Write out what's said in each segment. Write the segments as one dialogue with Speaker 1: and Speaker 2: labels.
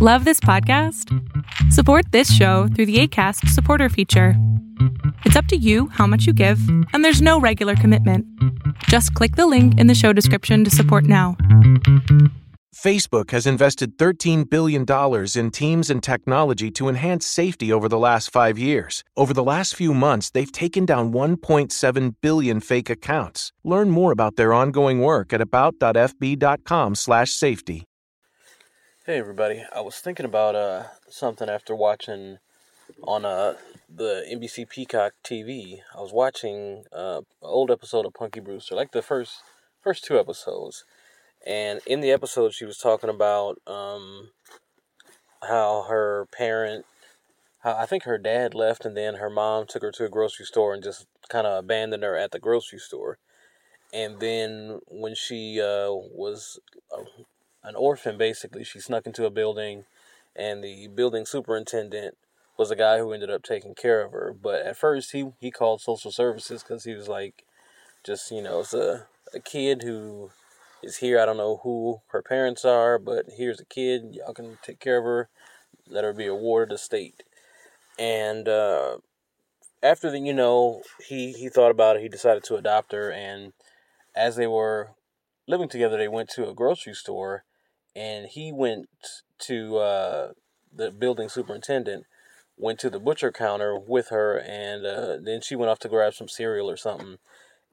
Speaker 1: Love this podcast? Support this show through the ACAST supporter feature. It's up to you how much you give, and there's no regular commitment. Just click the link in the show description to support now.
Speaker 2: Facebook has invested $13 billion in teams and technology to enhance safety over the last five years. Over the last few months, they've taken down 1.7 billion fake accounts. Learn more about their ongoing work at about.fb.com/safety.
Speaker 3: Hey everybody, I was thinking about uh something after watching on uh the NBC Peacock TV. I was watching uh an old episode of Punky Brewster, like the first first two episodes. And in the episode she was talking about um how her parent how I think her dad left and then her mom took her to a grocery store and just kind of abandoned her at the grocery store. And then when she uh was uh, an orphan basically. She snuck into a building, and the building superintendent was a guy who ended up taking care of her. But at first, he he called social services because he was like, just you know, it's a a kid who is here. I don't know who her parents are, but here's a kid. Y'all can take care of her. Let her be awarded a state. And uh, after the, you know, he he thought about it. He decided to adopt her, and as they were living together, they went to a grocery store and he went to uh, the building superintendent went to the butcher counter with her and uh, then she went off to grab some cereal or something.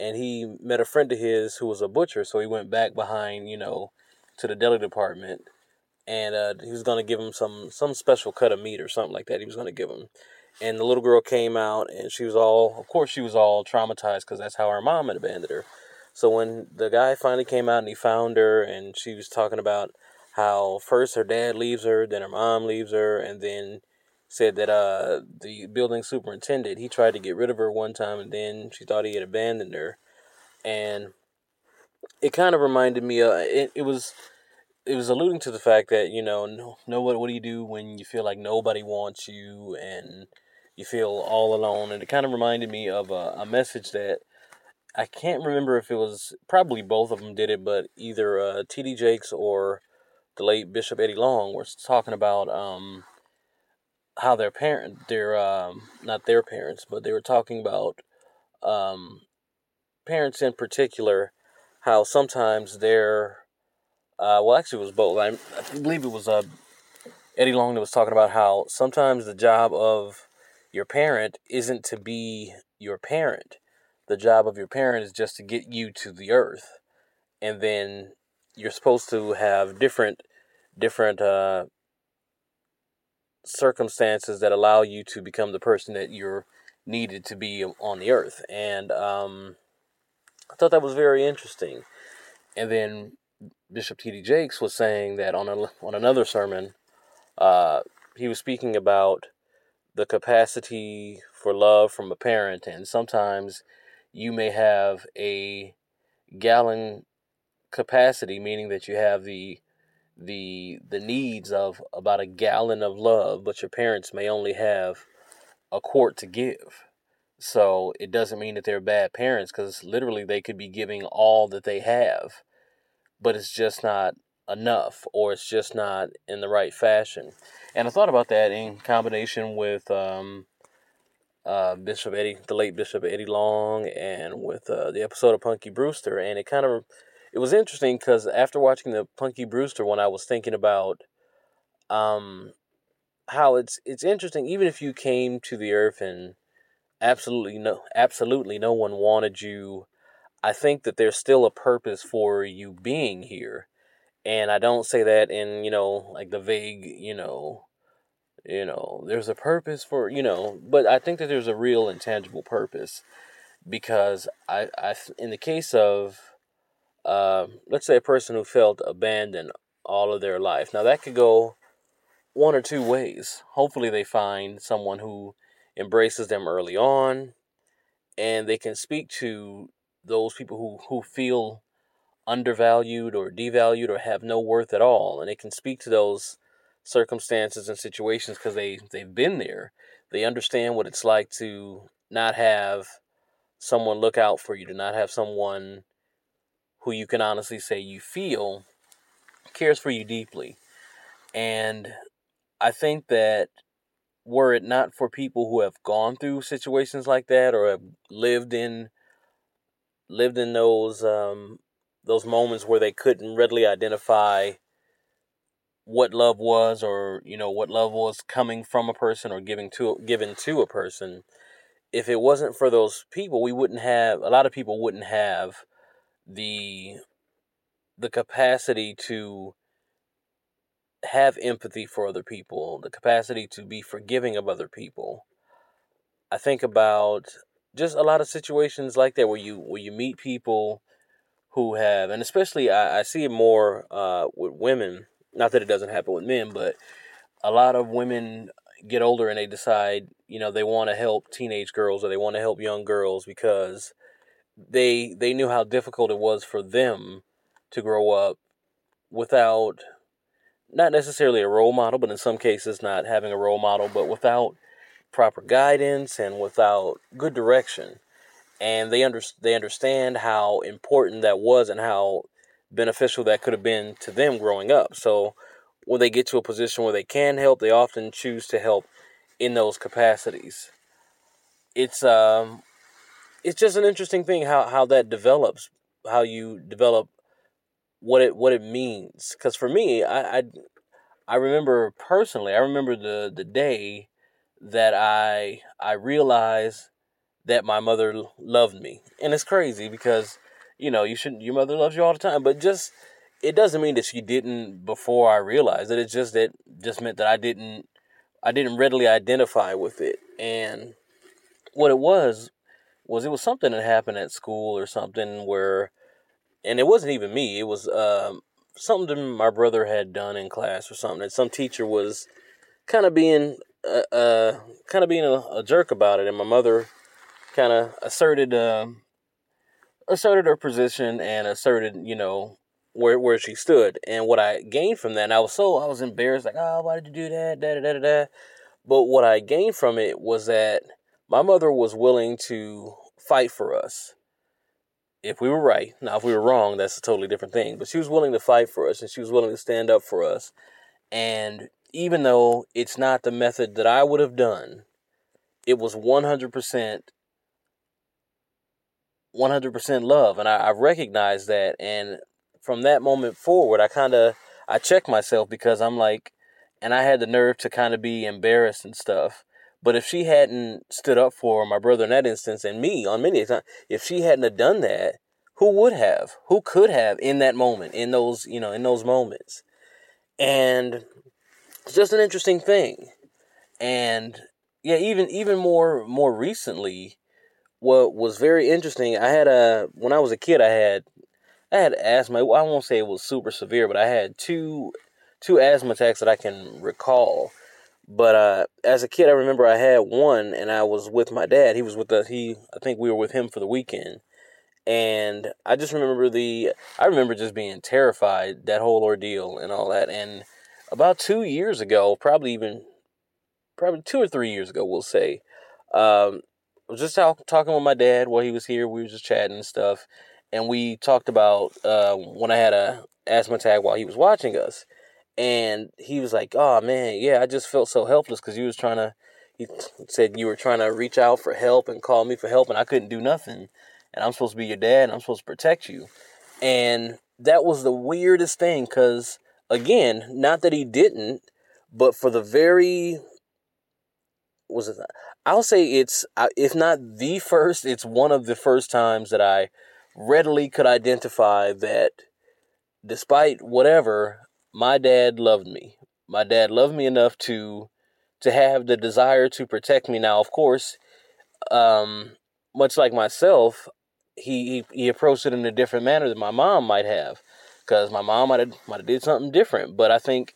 Speaker 3: And he met a friend of his who was a butcher so he went back behind you know to the deli department. And uh, he was going to give him some some special cut of meat or something like that he was going to give him. And the little girl came out and she was all of course she was all traumatized because that's how her mom had abandoned her. So when the guy finally came out and he found her, and she was talking about how first her dad leaves her, then her mom leaves her, and then said that uh the building superintendent he tried to get rid of her one time, and then she thought he had abandoned her, and it kind of reminded me. Uh, it it was it was alluding to the fact that you know no, no what what do you do when you feel like nobody wants you and you feel all alone, and it kind of reminded me of a, a message that I can't remember if it was probably both of them did it, but either uh, T.D. Jakes or the late Bishop Eddie Long was talking about um, how their parent, their um, not their parents, but they were talking about um, parents in particular, how sometimes their uh, well, actually, it was both. I, I believe it was uh, Eddie Long that was talking about how sometimes the job of your parent isn't to be your parent the job of your parent is just to get you to the earth and then you're supposed to have different different uh, circumstances that allow you to become the person that you're needed to be on the earth. And um, i thought that was very interesting. And then bishop td jakes was saying that on, a, on another sermon uh, he was speaking about the capacity for love from a parent. And sometimes you may have a gallon capacity, meaning that you have the the the needs of about a gallon of love, but your parents may only have a quart to give. So it doesn't mean that they're bad parents because literally they could be giving all that they have, but it's just not enough or it's just not in the right fashion. And I thought about that in combination with um, uh, Bishop Eddie, the late Bishop Eddie Long, and with uh, the episode of Punky Brewster, and it kind of it was interesting because after watching the Punky Brewster one, I was thinking about um, how it's it's interesting. Even if you came to the earth and absolutely no absolutely no one wanted you, I think that there's still a purpose for you being here. And I don't say that in, you know, like the vague, you know, you know, there's a purpose for, you know, but I think that there's a real intangible purpose because I, I in the case of, uh, let's say a person who felt abandoned all of their life. Now that could go one or two ways. Hopefully they find someone who embraces them early on and they can speak to those people who, who feel undervalued or devalued or have no worth at all. And they can speak to those circumstances and situations because they they've been there. They understand what it's like to not have someone look out for you, to not have someone who you can honestly say you feel cares for you deeply. And I think that were it not for people who have gone through situations like that or have lived in lived in those um, those moments where they couldn't readily identify what love was or you know what love was coming from a person or giving to given to a person if it wasn't for those people we wouldn't have a lot of people wouldn't have the the capacity to have empathy for other people the capacity to be forgiving of other people. I think about just a lot of situations like that where you where you meet people who have and especially i, I see it more uh, with women not that it doesn't happen with men, but a lot of women get older and they decide, you know, they want to help teenage girls or they want to help young girls because they they knew how difficult it was for them to grow up without not necessarily a role model, but in some cases not having a role model, but without proper guidance and without good direction. And they under, they understand how important that was and how beneficial that could have been to them growing up. So when they get to a position where they can help, they often choose to help in those capacities. It's um it's just an interesting thing how, how that develops, how you develop what it what it means. Because for me, I, I I remember personally, I remember the the day that I I realized that my mother loved me, and it's crazy because you know, you shouldn't. Your mother loves you all the time, but just it doesn't mean that she didn't before I realized it. It's just that just meant that I didn't I didn't readily identify with it. And what it was was it was something that happened at school or something where and it wasn't even me. It was um, something my brother had done in class or something. And some teacher was kind of being uh, uh kind of being a, a, jerk about it, and my mother kind of asserted um, asserted her position and asserted, you know, where where she stood. And what I gained from that, and I was so I was embarrassed, like, oh, why did you do that? Da da da da. But what I gained from it was that my mother was willing to fight for us. If we were right, now if we were wrong, that's a totally different thing. But she was willing to fight for us and she was willing to stand up for us. And even though it's not the method that I would have done, it was 100% 100% love and I, I recognize that and from that moment forward i kind of i checked myself because i'm like and i had the nerve to kind of be embarrassed and stuff but if she hadn't stood up for my brother in that instance and me on many times if she hadn't have done that who would have who could have in that moment in those you know in those moments and it's just an interesting thing and yeah even even more more recently what was very interesting, I had a when I was a kid, I had I had asthma. I won't say it was super severe, but I had two two asthma attacks that I can recall. But uh, as a kid, I remember I had one, and I was with my dad. He was with us. He, I think we were with him for the weekend, and I just remember the. I remember just being terrified that whole ordeal and all that. And about two years ago, probably even, probably two or three years ago, we'll say, um, was just talk, talking with my dad while he was here. We were just chatting and stuff, and we talked about uh, when I had a asthma attack while he was watching us, and he was like, "Oh man, yeah, I just felt so helpless because he was trying to." He said you were trying to reach out for help and call me for help, and I couldn't do nothing. And I'm supposed to be your dad, and I'm supposed to protect you. And that was the weirdest thing because, again, not that he didn't, but for the very was it I'll say it's, if not the first, it's one of the first times that I readily could identify that despite whatever, my dad loved me. My dad loved me enough to to have the desire to protect me. Now, of course, um, much like myself, he, he, he approached it in a different manner than my mom might have, because my mom might have might have did something different. But I think,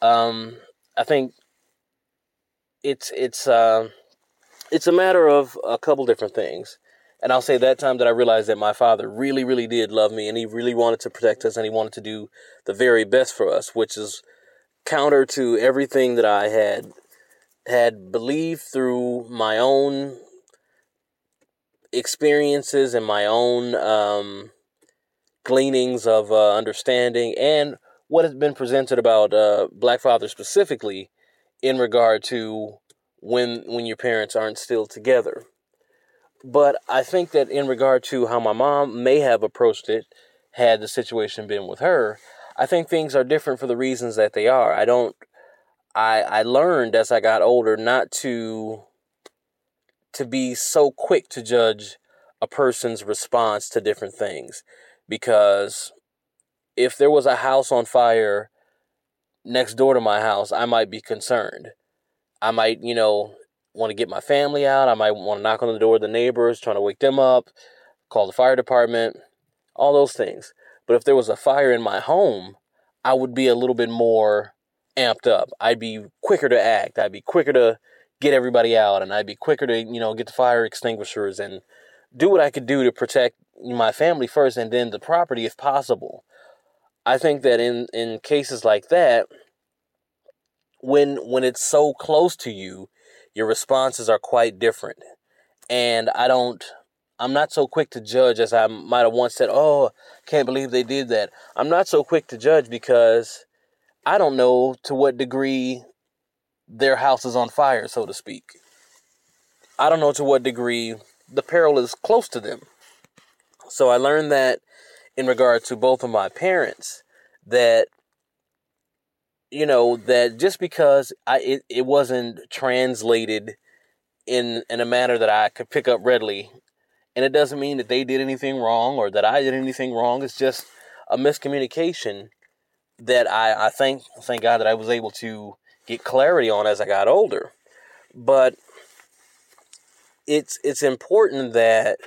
Speaker 3: um, I think it's it's uh, it's a matter of a couple different things. And I'll say that time that I realized that my father really, really did love me and he really wanted to protect us and he wanted to do the very best for us, which is counter to everything that I had had believed through my own experiences and my own um, gleanings of uh, understanding and what has been presented about uh, black fathers specifically in regard to when when your parents aren't still together. But I think that in regard to how my mom may have approached it, had the situation been with her, I think things are different for the reasons that they are. I don't. I I learned as I got older not to to be so quick to judge a person's response to different things because if there was a house on fire next door to my house, I might be concerned. I might, you know, want to get my family out. I might want to knock on the door of the neighbors, trying to wake them up, call the fire department, all those things. But if there was a fire in my home, I would be a little bit more amped up. I'd be quicker to act. I'd be quicker to get everybody out and I'd be quicker to, you know, get the fire extinguishers and do what I could do to protect my family first and then the property if possible. I think that in in cases like that when when it's so close to you, your responses are quite different. And I don't I'm not so quick to judge as I might have once said, "Oh, can't believe they did that." I'm not so quick to judge because I don't know to what degree their house is on fire, so to speak. I don't know to what degree the peril is close to them. So I learned that in regard to both of my parents that you know that just because I it, it wasn't translated in in a manner that I could pick up readily and it doesn't mean that they did anything wrong or that I did anything wrong it's just a miscommunication that I I thank thank God that I was able to get clarity on as I got older. But it's it's important that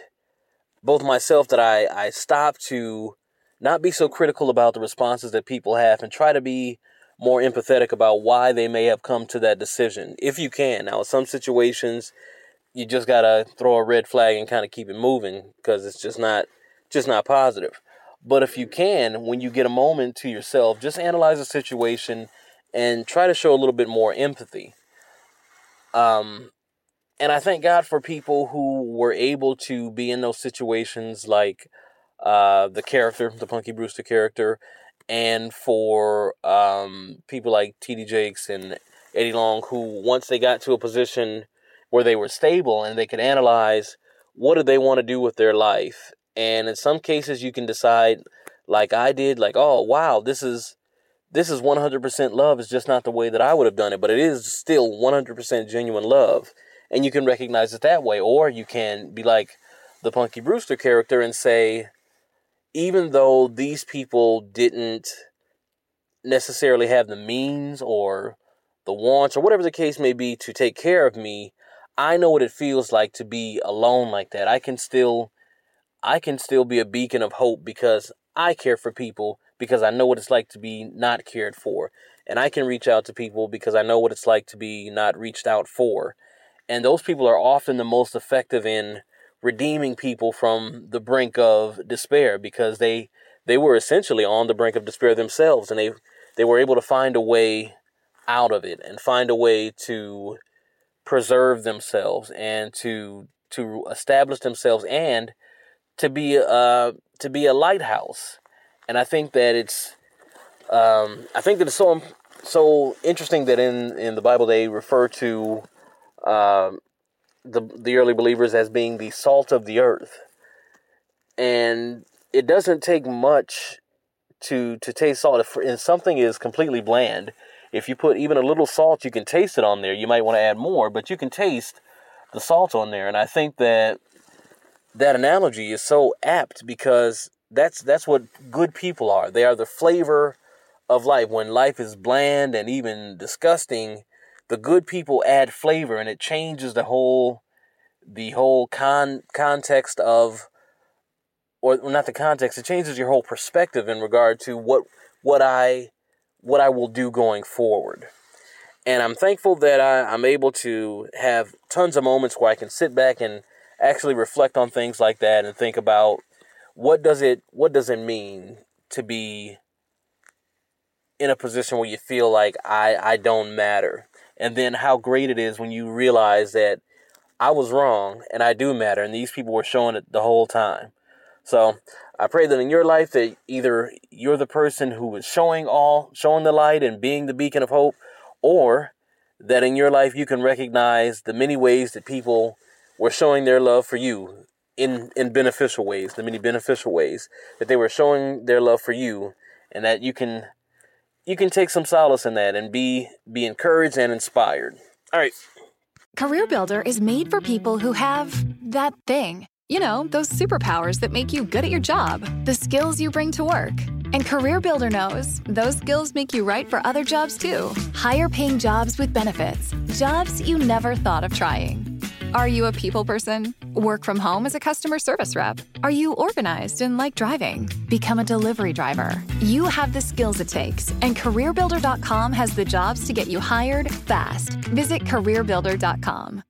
Speaker 3: both myself that I, I stop to not be so critical about the responses that people have and try to be more empathetic about why they may have come to that decision if you can. Now, in some situations, you just gotta throw a red flag and kind of keep it moving because it's just not just not positive. But if you can, when you get a moment to yourself, just analyze the situation and try to show a little bit more empathy. Um, and I thank God for people who were able to be in those situations, like uh, the character, the Punky Brewster character, and for um, people like T.D. Jakes and Eddie Long, who once they got to a position where they were stable and they could analyze what do they want to do with their life, and in some cases you can decide, like I did, like oh wow, this is this is 100% love. It's just not the way that I would have done it, but it is still 100% genuine love. And you can recognize it that way. Or you can be like the Punky Brewster character and say, even though these people didn't necessarily have the means or the wants or whatever the case may be to take care of me, I know what it feels like to be alone like that. I can still I can still be a beacon of hope because I care for people because I know what it's like to be not cared for. And I can reach out to people because I know what it's like to be not reached out for. And those people are often the most effective in redeeming people from the brink of despair because they they were essentially on the brink of despair themselves and they they were able to find a way out of it and find a way to preserve themselves and to to establish themselves and to be uh to be a lighthouse. And I think that it's um, I think that it's so so interesting that in in the Bible they refer to uh, the the early believers as being the salt of the earth, and it doesn't take much to to taste salt. If and something is completely bland, if you put even a little salt, you can taste it on there. You might want to add more, but you can taste the salt on there. And I think that that analogy is so apt because that's that's what good people are. They are the flavor of life. When life is bland and even disgusting, the good people add flavor and it changes the whole the whole con context of or not the context, it changes your whole perspective in regard to what what I what I will do going forward. And I'm thankful that I, I'm able to have tons of moments where I can sit back and actually reflect on things like that and think about what does it what does it mean to be in a position where you feel like I I don't matter and then how great it is when you realize that I was wrong and I do matter and these people were showing it the whole time. So I pray that in your life that either you're the person who is showing all, showing the light and being the beacon of hope, or that in your life you can recognize the many ways that people were showing their love for you in, in beneficial ways, the many beneficial ways that they were showing their love for you and that you can you can take some solace in that and be be encouraged and inspired. All right.
Speaker 4: Career Builder is made for people who have that thing. You know, those superpowers that make you good at your job, the skills you bring to work. And Career Builder knows those skills make you right for other jobs too. Higher paying jobs with benefits, jobs you never thought of trying. Are you a people person? Work from home as a customer service rep? Are you organized and like driving? Become a delivery driver. You have the skills it takes, and CareerBuilder.com has the jobs to get you hired fast. Visit CareerBuilder.com.